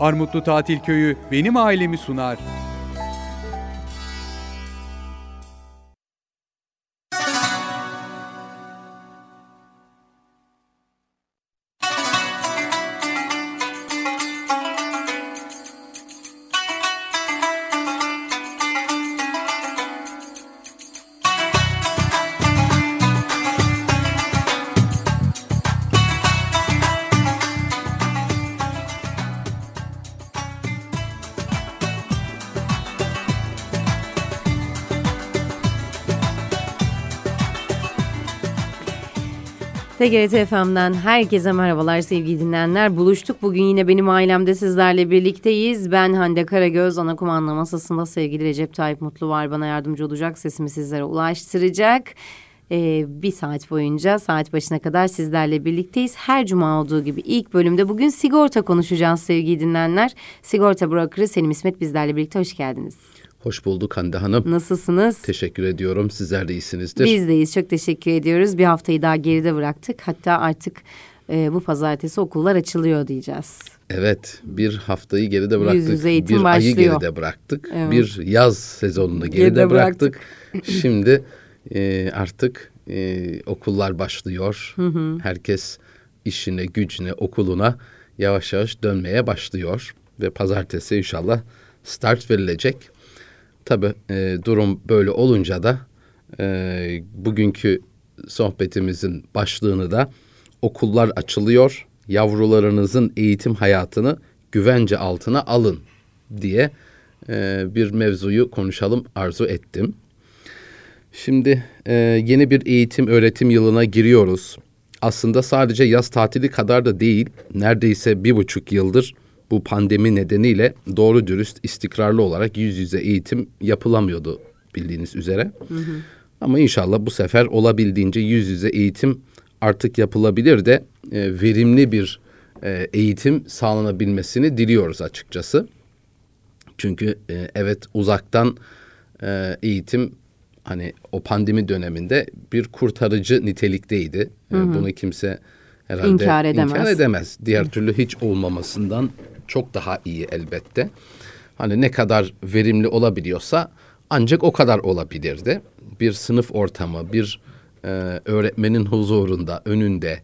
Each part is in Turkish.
Armutlu Tatil Köyü benim ailemi sunar. TGRT FM'den herkese merhabalar sevgili dinleyenler. Buluştuk bugün yine benim ailemde sizlerle birlikteyiz. Ben Hande Karagöz, ana kumanda masasında sevgili Recep Tayyip Mutlu var. Bana yardımcı olacak, sesimi sizlere ulaştıracak. Ee, bir saat boyunca saat başına kadar sizlerle birlikteyiz. Her cuma olduğu gibi ilk bölümde bugün sigorta konuşacağız sevgili dinleyenler. Sigorta brokerı Selim İsmet bizlerle birlikte hoş geldiniz. Hoş bulduk Hande Hanım. Nasılsınız? Teşekkür ediyorum. Sizler de iyisinizdir. Biz deyiz. Çok teşekkür ediyoruz. Bir haftayı daha geride bıraktık. Hatta artık e, bu pazartesi okullar açılıyor diyeceğiz. Evet. Bir haftayı geride bıraktık. Yüz bir başlıyor. ayı geride bıraktık. Evet. Bir yaz sezonunu geride, Geride bıraktık. Şimdi e, artık e, okullar başlıyor. Herkes işine, gücüne, okuluna yavaş yavaş dönmeye başlıyor. Ve pazartesi inşallah start verilecek. Tabii e, durum böyle olunca da e, bugünkü sohbetimizin başlığını da okullar açılıyor, yavrularınızın eğitim hayatını güvence altına alın diye e, bir mevzuyu konuşalım arzu ettim. Şimdi e, yeni bir eğitim öğretim yılına giriyoruz. Aslında sadece yaz tatili kadar da değil, neredeyse bir buçuk yıldır bu pandemi nedeniyle doğru dürüst istikrarlı olarak yüz yüze eğitim yapılamıyordu bildiğiniz üzere. Ama inşallah bu sefer olabildiğince yüz yüze eğitim artık yapılabilir de e, verimli bir e, eğitim sağlanabilmesini diliyoruz açıkçası. Çünkü e, evet uzaktan e, eğitim hani o pandemi döneminde bir kurtarıcı nitelikteydi. E, bunu kimse herhalde İnkar edemez. inkar edemez. Diğer türlü hiç olmamasından çok daha iyi elbette. Hani ne kadar verimli olabiliyorsa ancak o kadar olabilirdi. Bir sınıf ortamı, bir e, öğretmenin huzurunda, önünde,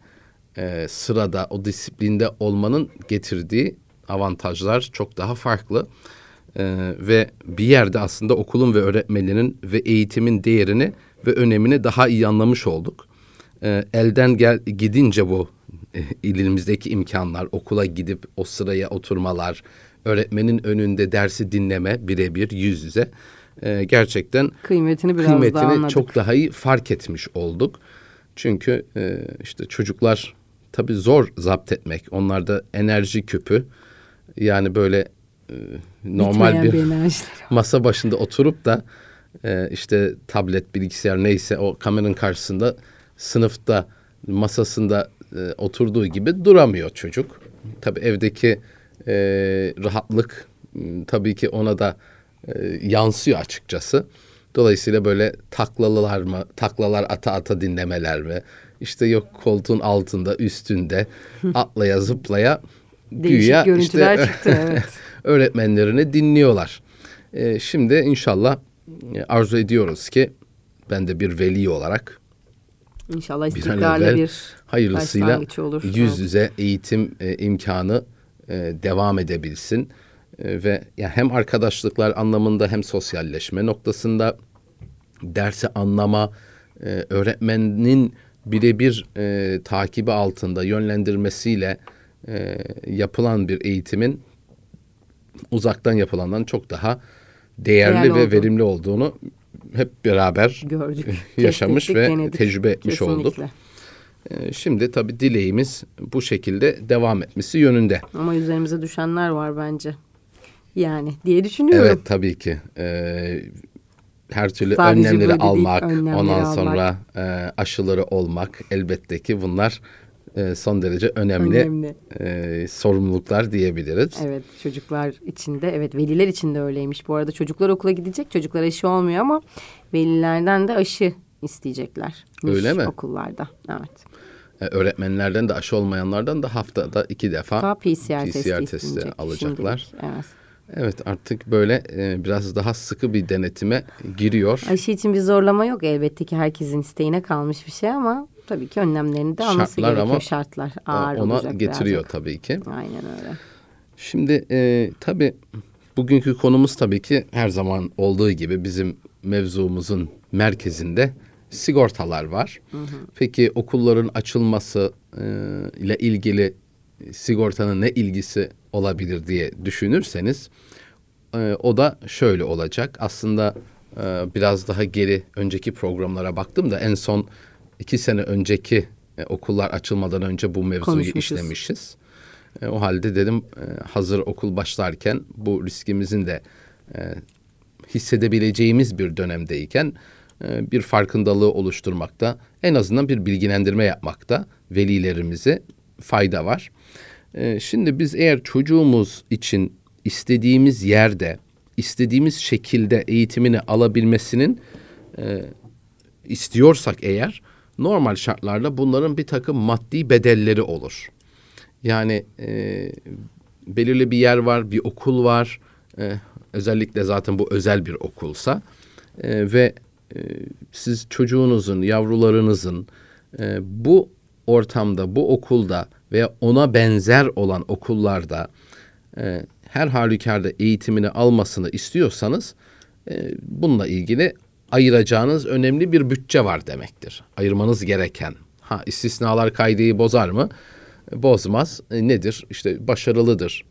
e, sırada, o disiplinde olmanın getirdiği avantajlar çok daha farklı. E, ve bir yerde aslında okulun ve öğretmenlerin ve eğitimin değerini ve önemini daha iyi anlamış olduk. E, elden gel gidince bu ilimizdeki imkanlar, okula gidip o sıraya oturmalar, öğretmenin önünde dersi dinleme birebir yüz yüze e, gerçekten Kıymetini biraz kıymetini daha anladık. çok daha iyi fark etmiş olduk. Çünkü e, işte çocuklar tabii zor zapt etmek. Onlarda enerji küpü. Yani böyle e, normal Bitmeyen bir bir masa başında oturup da e, işte tablet, bilgisayar neyse o kameranın karşısında sınıfta masasında e, oturduğu gibi duramıyor çocuk. Tabii evdeki e, rahatlık tabii ki ona da e, yansıyor açıkçası. Dolayısıyla böyle taklalar mı, taklalar ata ata dinlemeler mi? İşte yok koltuğun altında, üstünde atlaya zıplaya Değişik güya görüntüler işte çıktı evet. öğretmenlerini dinliyorlar. Ee, şimdi inşallah e, arzu ediyoruz ki ben de bir veli olarak İnşallah bir istikrarlı evvel bir hayırlısıyla olur. yüz yüze eğitim e, imkanı e, devam edebilsin. E, ve ya hem arkadaşlıklar anlamında hem sosyalleşme noktasında dersi anlama, e, öğretmenin birebir e, takibi altında yönlendirmesiyle e, yapılan bir eğitimin uzaktan yapılandan çok daha değerli, Değerli ve olduğunu. verimli olduğunu hep beraber gördük. yaşamış ve denedik. tecrübe etmiş olduk. Kesinlikle. Ee, Şimdi tabii dileğimiz bu şekilde devam etmesi yönünde. Ama üzerimize düşenler var bence. Yani diye düşünüyorum. Evet tabii ki. Ee, her türlü Sadece önlemleri böyle değil, almak, önlemleri ondan almak. sonra e, aşıları olmak elbette ki bunlar e, son derece önemli, Önemli. e, sorumluluklar diyebiliriz. Evet çocuklar için de evet veliler için de öyleymiş. Bu arada çocuklar okula gidecek çocuklar aşı olmuyor ama velilerden de aşı isteyecekler. Öyle mi? Okullarda evet. E, öğretmenlerden de aşı olmayanlardan da haftada iki defa Daha PCR, PCR testi, testi alacaklar. şimdilik. Evet. Evet artık böyle e, biraz daha sıkı bir denetime giriyor. Aşı için bir zorlama yok elbette ki herkesin isteğine kalmış bir şey ama tabii ki önlemlerini de alması Şartlar gerekiyor. ama Şartlar E, ağır Ona olacak getiriyor birazcık. tabii ki. Aynen öyle. Şimdi e, tabii bugünkü konumuz tabii ki her zaman olduğu gibi bizim mevzumuzun merkezinde sigortalar var. Peki okulların açılması e, ile ilgili sigortanın ne ilgisi olabilir diye düşünürseniz e, o da şöyle olacak. Aslında e, biraz daha geri önceki programlara baktım da en son iki sene önceki e, okullar açılmadan önce bu mevzuyu işlemişiz. E, o halde dedim e, hazır okul başlarken bu riskimizin de e, hissedebileceğimiz bir dönemdeyken bir farkındalığı oluşturmakta, en azından bir bilgilendirme yapmakta velilerimize fayda var. E, şimdi biz eğer çocuğumuz için istediğimiz yerde, istediğimiz şekilde eğitimini alabilmesinin e, istiyorsak eğer normal şartlarda bunların bir takım maddi bedelleri olur. Yani e, belirli bir yer var, bir okul var. E, özellikle zaten bu özel bir okulsa e, ve e, siz çocuğunuzun, yavrularınızın e, bu ortamda, bu okulda veya ona benzer olan okullarda e, her halükarda eğitimini almasını istiyorsanız e, bununla ilgili ayıracağınız önemli bir bütçe var demektir. Ayırmanız gereken. Ha istisnalar kaydeyi bozar mı? E, Bozmaz. E, nedir? İşte başarılıdır.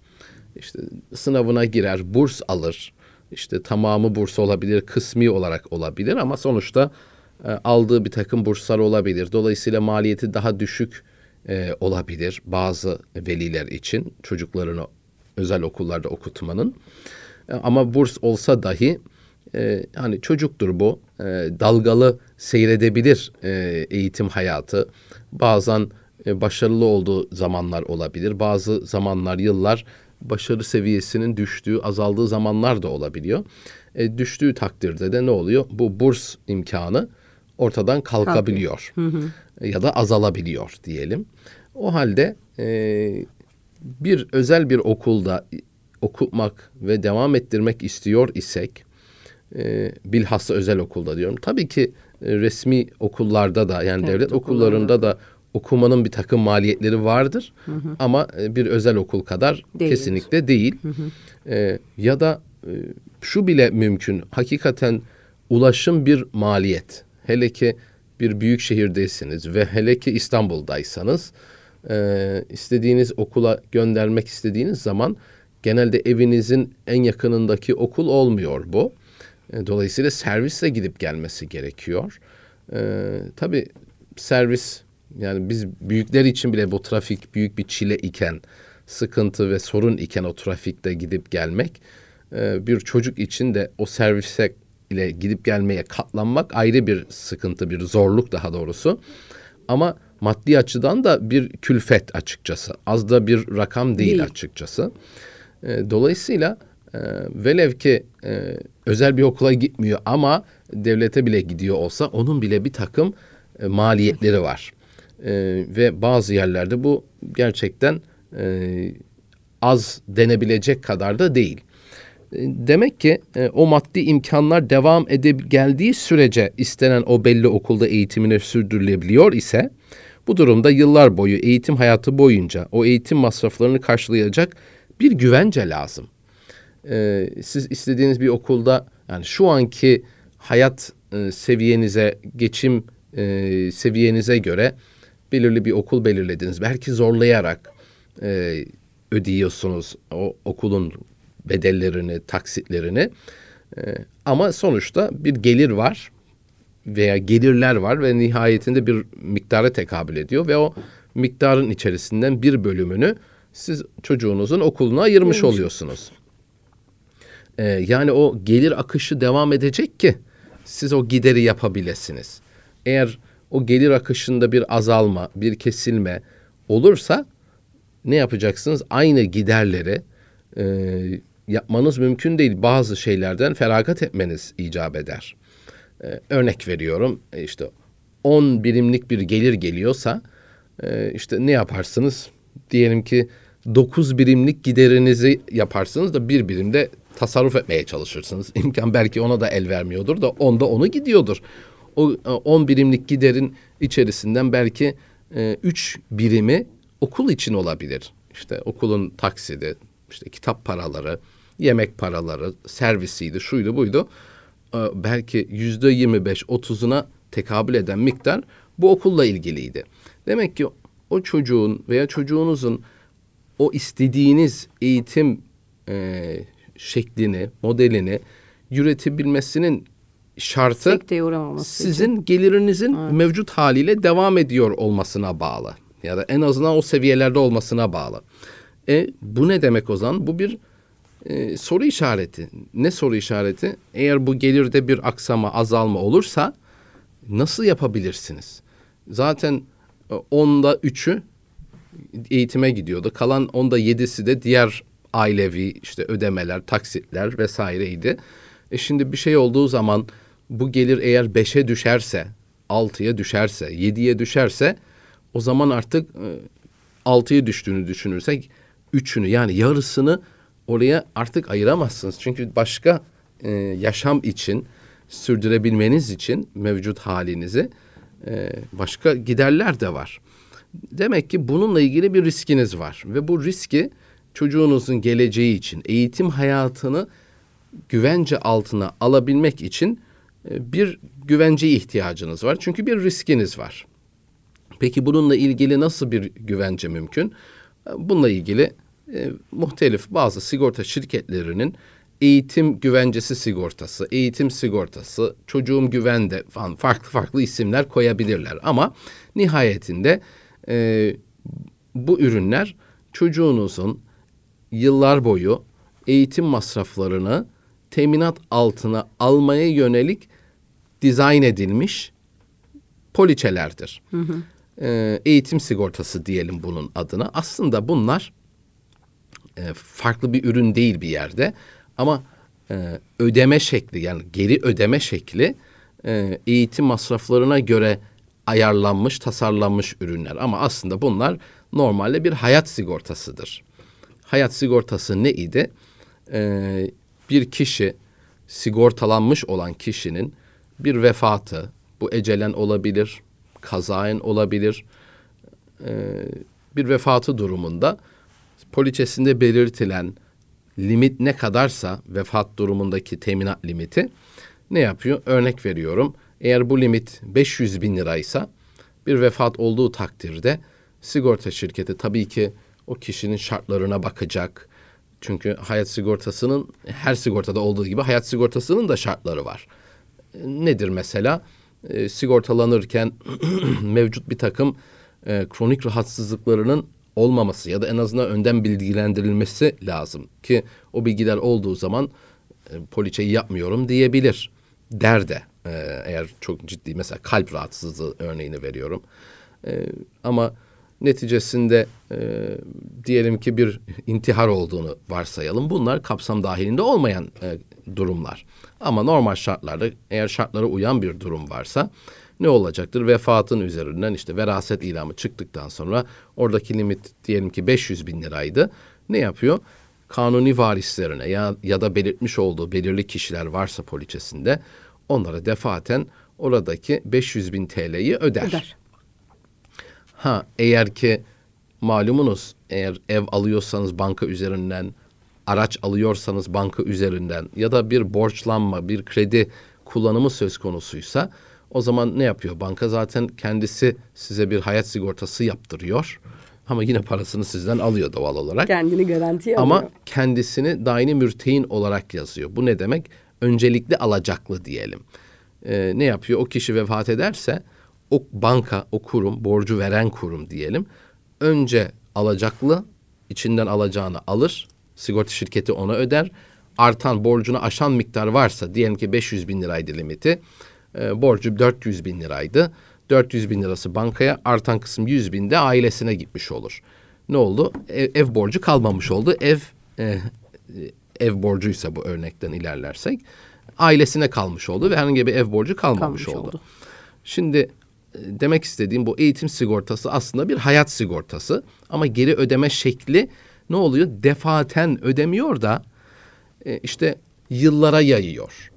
İşte sınavına girer, burs alır. İşte tamamı burs olabilir, kısmi olarak olabilir ama sonuçta e, aldığı bir takım burslar olabilir. Dolayısıyla maliyeti daha düşük e, olabilir bazı veliler için çocuklarını özel okullarda okutmanın. E, ama burs olsa dahi e, hani çocuktur bu. E, dalgalı seyredebilir e, eğitim hayatı. Bazen e, başarılı olduğu zamanlar olabilir. Bazı zamanlar, yıllar başarı seviyesinin düştüğü, azaldığı zamanlar da olabiliyor. E, düştüğü takdirde de ne oluyor? Bu burs imkanı ortadan kalkabiliyor. E, Ya da azalabiliyor diyelim. O halde e, bir özel bir okulda okutmak ve devam ettirmek istiyor isek e, bilhassa özel okulda diyorum. Tabii ki e, resmi okullarda da yani Evet, devlet okullarında da okumanın bir takım maliyetleri vardır. Ama e, bir özel okul kadar Değil. kesinlikle değil. E, ya da e, şu bile mümkün. Hakikaten ulaşım bir maliyet. Hele ki bir büyük şehirdeyseniz ve hele ki İstanbul'daysanız e, istediğiniz okula göndermek istediğiniz zaman genelde evinizin en yakınındaki okul olmuyor bu. E, dolayısıyla servisle gidip gelmesi gerekiyor. E, tabii servis yani biz büyükler için bile bu trafik büyük bir çile iken, sıkıntı ve sorun iken o trafikte gidip gelmek, e, bir çocuk için de o servise ile gidip gelmeye katlanmak ayrı bir sıkıntı, bir zorluk daha doğrusu. Ama maddi açıdan da bir külfet açıkçası. Az da bir rakam değil, Değil. açıkçası. E, dolayısıyla e, velev ki e, özel bir okula gitmiyor ama devlete bile gidiyor olsa onun bile bir takım e, maliyetleri var. E, ve bazı yerlerde bu gerçekten e, az denebilecek kadar da değil. E, Demek ki e, o maddi imkanlar devam edip geldiği sürece istenen o belli okulda eğitimini sürdürülebiliyor ise bu durumda yıllar boyu eğitim hayatı boyunca o eğitim masraflarını karşılayacak bir güvence lazım. E, siz istediğiniz bir okulda yani şu anki hayat e, seviyenize, geçim e, seviyenize göre belirli bir okul belirlediniz. Belki zorlayarak e, ödüyorsunuz o okulun bedellerini, taksitlerini. E, ama sonuçta bir gelir var veya gelirler var ve nihayetinde bir miktara tekabül ediyor ve o miktarın içerisinden bir bölümünü siz çocuğunuzun okuluna ayırmış oluyorsunuz. E, yani o gelir akışı devam edecek ki siz o gideri yapabilirsiniz. Eğer o gelir akışında bir azalma, bir kesilme olursa ne yapacaksınız? Aynı giderleri e, yapmanız mümkün değil. Bazı şeylerden feragat etmeniz icap eder. E, örnek veriyorum e, işte 10 birimlik bir gelir geliyorsa e, işte ne yaparsınız? Diyelim ki 9 birimlik giderinizi yaparsınız da bir birimde tasarruf etmeye çalışırsınız. İmkan belki ona da el vermiyordur da onda onu gidiyordur. O 10 birimlik giderin içerisinden belki 3 birimi okul için olabilir. İşte okulun taksidi, işte kitap paraları, yemek paraları, servisiydi, şuydu buydu. Belki yüzde 25-30'una tekabül eden miktar bu okulla ilgiliydi. Demek ki o çocuğun veya çocuğunuzun o istediğiniz eğitim e, şeklini, modelini üretebilmesinin şartı sizin için. gelirinizin evet. mevcut haliyle devam ediyor olmasına bağlı. Ya da en azından o seviyelerde olmasına bağlı. E, bu ne demek o zaman? Bu bir e, soru işareti. Ne soru işareti? Eğer bu gelirde bir aksama, azalma olursa nasıl yapabilirsiniz? Zaten e, onda üçü eğitime gidiyordu. Kalan onda yedisi de diğer ailevi işte ödemeler, taksitler vesaireydi. E şimdi bir şey olduğu zaman bu gelir eğer beşe düşerse, altıya düşerse, yediye düşerse o zaman artık e, altıya düştüğünü düşünürsek üçünü yani yarısını oraya artık ayıramazsınız. Çünkü başka e, yaşam için sürdürebilmeniz için mevcut halinizi e, başka giderler de var. Demek ki bununla ilgili bir riskiniz var ve bu riski çocuğunuzun geleceği için eğitim hayatını güvence altına alabilmek için e, bir güvenceye ihtiyacınız var. Çünkü bir riskiniz var. Peki bununla ilgili nasıl bir güvence mümkün? Bununla ilgili e, muhtelif bazı sigorta şirketlerinin eğitim güvencesi sigortası, eğitim sigortası, çocuğum güvende falan farklı farklı isimler koyabilirler. Ama nihayetinde e, bu ürünler çocuğunuzun yıllar boyu eğitim masraflarını teminat altına almaya yönelik dizayn edilmiş poliçelerdir. Hı hı. E, eğitim sigortası diyelim bunun adına. Aslında bunlar e, farklı bir ürün değil bir yerde ama e, ödeme şekli yani geri ödeme şekli e, eğitim masraflarına göre ayarlanmış, tasarlanmış ürünler. Ama aslında bunlar normalde bir hayat sigortasıdır. Hayat sigortası ne idi? Ee, bir kişi sigortalanmış olan kişinin bir vefatı, bu ecelen olabilir, kazaen olabilir, ee, bir vefatı durumunda poliçesinde belirtilen limit ne kadarsa vefat durumundaki teminat limiti ne yapıyor? Örnek veriyorum. Eğer bu limit 500 bin liraysa bir vefat olduğu takdirde sigorta şirketi tabii ki o kişinin şartlarına bakacak. Çünkü hayat sigortasının her sigortada olduğu gibi hayat sigortasının da şartları var. Nedir mesela? E, sigortalanırken mevcut bir takım e, kronik rahatsızlıklarının olmaması ya da en azından önden bilgilendirilmesi lazım ki o bilgiler olduğu zaman e, poliçeyi yapmıyorum diyebilir der de e, eğer çok ciddi mesela kalp rahatsızlığı örneğini veriyorum e, ama neticesinde e, diyelim ki bir intihar olduğunu varsayalım bunlar kapsam dahilinde olmayan e, durumlar ama normal şartlarda eğer şartlara uyan bir durum varsa ne olacaktır? Vefatın üzerinden işte veraset ilamı çıktıktan sonra oradaki limit diyelim ki 500 bin liraydı. Ne yapıyor? Kanuni varislerine ya, ya da belirtmiş olduğu belirli kişiler varsa poliçesinde onlara defaten oradaki 500 bin TL'yi öder. öder. Ha eğer ki malumunuz eğer ev alıyorsanız banka üzerinden, araç alıyorsanız banka üzerinden ya da bir borçlanma, bir kredi kullanımı söz konusuysa o zaman ne yapıyor? Banka zaten kendisi size bir hayat sigortası yaptırıyor. Ama yine parasını sizden alıyor doğal olarak. Kendini garantiye alıyor. Ama kendisini daini mürtein olarak yazıyor. Bu ne demek? Öncelikli alacaklı diyelim. Ee, ne yapıyor? O kişi vefat ederse o banka, o kurum, borcu veren kurum diyelim. Önce alacaklı içinden alacağını alır. Sigorta şirketi ona öder. Artan borcunu aşan miktar varsa diyelim ki 500 bin liraydı limiti e, borcu 400 bin liraydı. 400 bin lirası bankaya artan kısım 100 bin de ailesine gitmiş olur. Ne oldu? Ev, ev borcu kalmamış oldu. Ev e, ev borcuysa bu örnekten ilerlersek ailesine kalmış oldu ve herhangi bir ev borcu kalmamış, kalmamış oldu. oldu. Şimdi e, demek istediğim bu eğitim sigortası aslında bir hayat sigortası ama geri ödeme şekli ne oluyor? Defaten ödemiyor da e, işte yıllara yayıyor.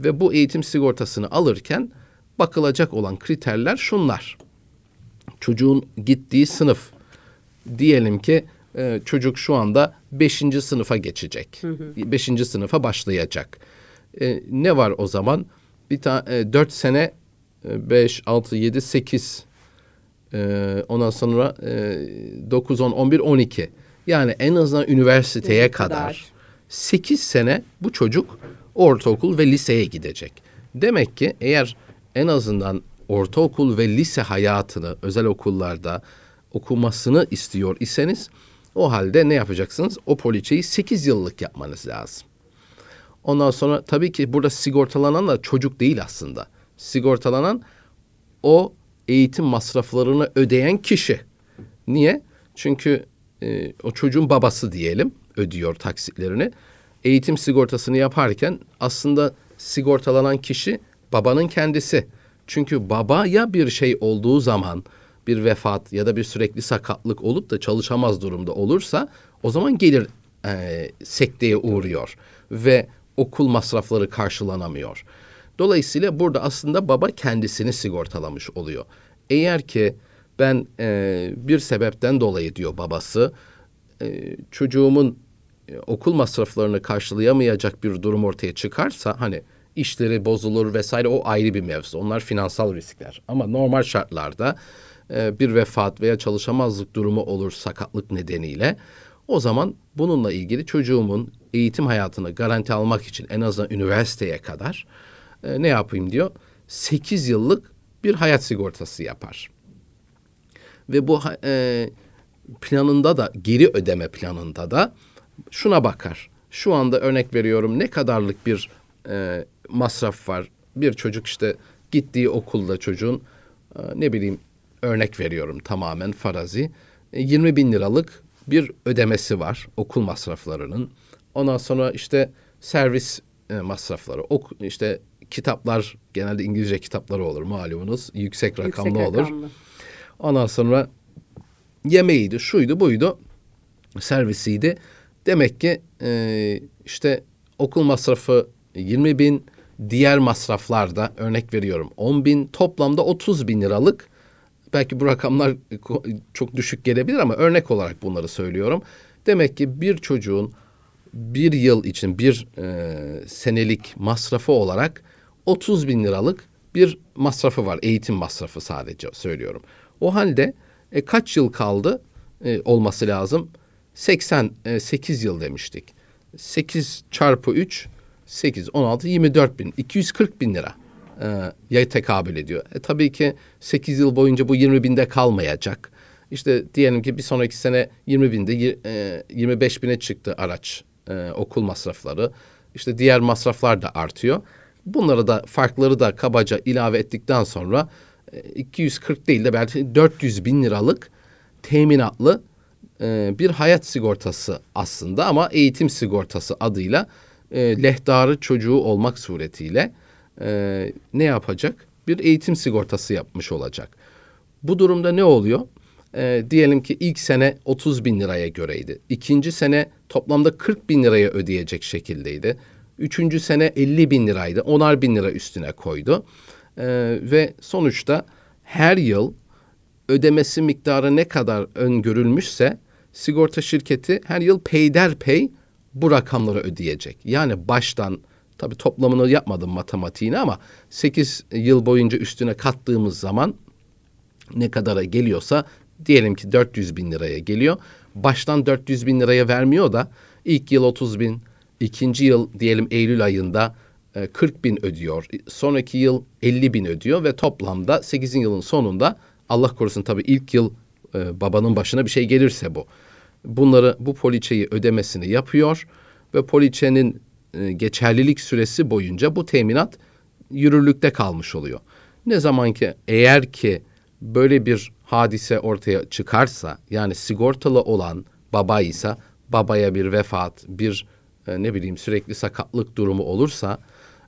Ve bu eğitim sigortasını alırken bakılacak olan kriterler şunlar. Çocuğun gittiği sınıf diyelim ki e, çocuk şu anda beşinci sınıfa geçecek. Beşinci sınıfa başlayacak. E, ne var o zaman? Bir tane e, dört sene e, beş, altı, yedi, sekiz e, ondan sonra e, dokuz, on, on bir, on iki. Yani en azından üniversiteye kadar. kadar? 8 sene bu çocuk ortaokul ve liseye gidecek. Demek ki eğer en azından ortaokul ve lise hayatını özel okullarda okumasını istiyor iseniz o halde ne yapacaksınız? O poliçeyi 8 yıllık yapmanız lazım. Ondan sonra tabii ki burada sigortalanan da çocuk değil aslında. Sigortalanan o eğitim masraflarını ödeyen kişi. Niye? Çünkü e, o çocuğun babası diyelim ödüyor taksitlerini. Eğitim sigortasını yaparken aslında sigortalanan kişi babanın kendisi. Çünkü babaya bir şey olduğu zaman bir vefat ya da bir sürekli sakatlık olup da çalışamaz durumda olursa o zaman gelir e, sekteye uğruyor ve okul masrafları karşılanamıyor. Dolayısıyla burada aslında baba kendisini sigortalamış oluyor. Eğer ki ben e, bir sebepten dolayı diyor babası e, çocuğumun e, okul masraflarını karşılayamayacak bir durum ortaya çıkarsa hani işleri bozulur vesaire o ayrı bir mevzu. Onlar finansal riskler. Ama normal şartlarda e, bir vefat veya çalışamazlık durumu olur sakatlık nedeniyle o zaman bununla ilgili çocuğumun eğitim hayatını garanti almak için en azından üniversiteye kadar e, ne yapayım diyor. 8 yıllık bir hayat sigortası yapar. Ve bu e, planında da geri ödeme planında da şuna bakar. Şu anda örnek veriyorum ne kadarlık bir e, masraf var. Bir çocuk işte gittiği okulda çocuğun e, ne bileyim örnek veriyorum tamamen farazi. E, 20 bin liralık bir ödemesi var okul masraflarının. Ondan sonra işte servis e, masrafları, ok, işte kitaplar genelde İngilizce kitapları olur malumunuz. Yüksek rakamlı Yüksek olur. Ondan sonra yemeğiydi, şuydu, buydu, servisiydi. Demek ki e, işte okul masrafı 20 bin, diğer masraflarda örnek veriyorum 10 bin, toplamda 30 bin liralık. Belki bu rakamlar çok düşük gelebilir ama örnek olarak bunları söylüyorum. Demek ki bir çocuğun bir yıl için bir e, senelik masrafı olarak 30 bin liralık bir masrafı var. Eğitim masrafı sadece söylüyorum. O halde e, kaç yıl kaldı e, olması lazım? 88 yıl demiştik. 8 çarpı 3 8, 16, 24 bin. 240 bin lira e, ya tekabül ediyor. E, tabii ki 8 yıl boyunca bu 20 binde kalmayacak. İşte diyelim ki bir sonraki sene 20 binde e, 25 bine çıktı araç e, okul masrafları. İşte diğer masraflar da artıyor. Bunları da farkları da kabaca ilave ettikten sonra e, 240 değil de belki 400 bin liralık teminatlı e, bir hayat sigortası aslında ama eğitim sigortası adıyla e, lehdarı çocuğu olmak suretiyle e, ne yapacak? Bir eğitim sigortası yapmış olacak. Bu durumda ne oluyor? E, diyelim ki ilk sene 30 bin liraya göreydi. İkinci sene toplamda 40 bin liraya ödeyecek şekildeydi. Üçüncü sene 50 bin liraydı. Onar bin lira üstüne koydu. E, ve sonuçta her yıl ödemesi miktarı ne kadar öngörülmüşse sigorta şirketi her yıl peyderpey bu rakamları ödeyecek. Yani baştan tabii toplamını yapmadım matematiğini ama 8 yıl boyunca üstüne kattığımız zaman ne kadara geliyorsa diyelim ki 400 bin liraya geliyor. Baştan 400 bin liraya vermiyor da ilk yıl 30 bin, ikinci yıl diyelim Eylül ayında 40 bin ödüyor. Sonraki yıl 50 bin ödüyor ve toplamda 8. yılın sonunda Allah korusun tabii ilk yıl e, babanın başına bir şey gelirse bu. Bunları bu poliçeyi ödemesini yapıyor ve poliçenin e, geçerlilik süresi boyunca bu teminat yürürlükte kalmış oluyor. Ne zaman ki eğer ki böyle bir hadise ortaya çıkarsa yani sigortalı olan baba ise babaya bir vefat, bir e, ne bileyim sürekli sakatlık durumu olursa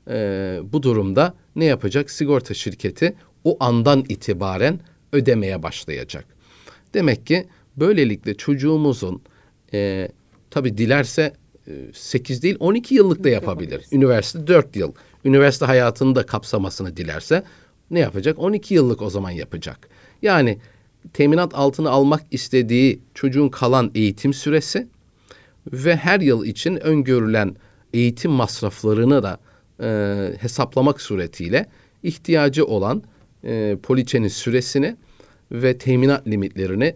e, bu durumda ne yapacak? Sigorta şirketi o andan itibaren ödemeye başlayacak. Demek ki böylelikle çocuğumuzun e, tabii dilerse e, 8 değil 12 yıllık da yapabilir. Üniversite 4 yıl. Üniversite hayatını da kapsamasını dilerse ne yapacak? 12 yıllık o zaman yapacak. Yani teminat altına almak istediği çocuğun kalan eğitim süresi ve her yıl için öngörülen eğitim masraflarını da e, hesaplamak suretiyle ihtiyacı olan e, poliçenin süresini ve teminat limitlerini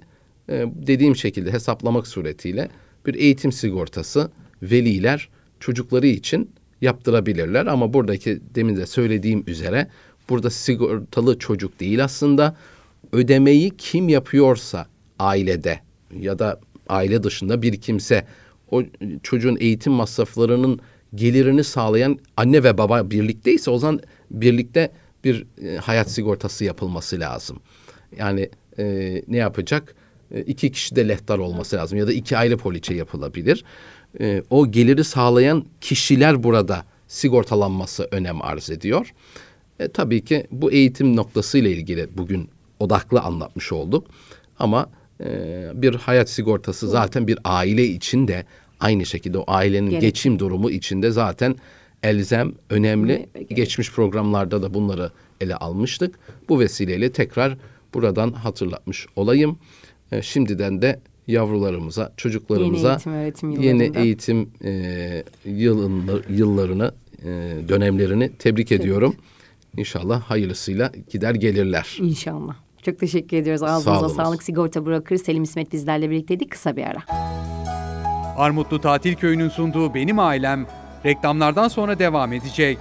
e, dediğim şekilde hesaplamak suretiyle bir eğitim sigortası veliler çocukları için yaptırabilirler. Ama buradaki demin de söylediğim üzere burada sigortalı çocuk değil aslında ödemeyi kim yapıyorsa ailede ya da aile dışında bir kimse o çocuğun eğitim masraflarının gelirini sağlayan anne ve baba birlikteyse o zaman birlikte bir e, hayat sigortası yapılması lazım. Yani e, ne yapacak? E, iki kişi de lehtar olması lazım ya da iki aile poliçe yapılabilir. E, o geliri sağlayan kişiler burada sigortalanması önem arz ediyor. E, tabii ki bu eğitim noktasıyla ilgili bugün odaklı anlatmış olduk. Ama e, bir hayat sigortası zaten bir aile için de aynı şekilde o ailenin Gerek. geçim durumu içinde zaten elzem, önemli. Gerek. Geçmiş programlarda da bunları ele almıştık. Bu vesileyle tekrar buradan hatırlatmış olayım. E, şimdiden de yavrularımıza, çocuklarımıza Yeni eğitim, öğretim yeni eğitim e, yılın, yıllarını, e, dönemlerini tebrik ediyorum. İnşallah hayırlısıyla gider gelirler. İnşallah. Çok teşekkür ediyoruz. Sağ Ağzınıza olunuz. sağlık. Sigorta Broker Selim İsmet bizlerle birlikteydi. Kısa bir ara. Armutlu Tatil Köyü'nün sunduğu Benim Ailem reklamlardan sonra devam edecek.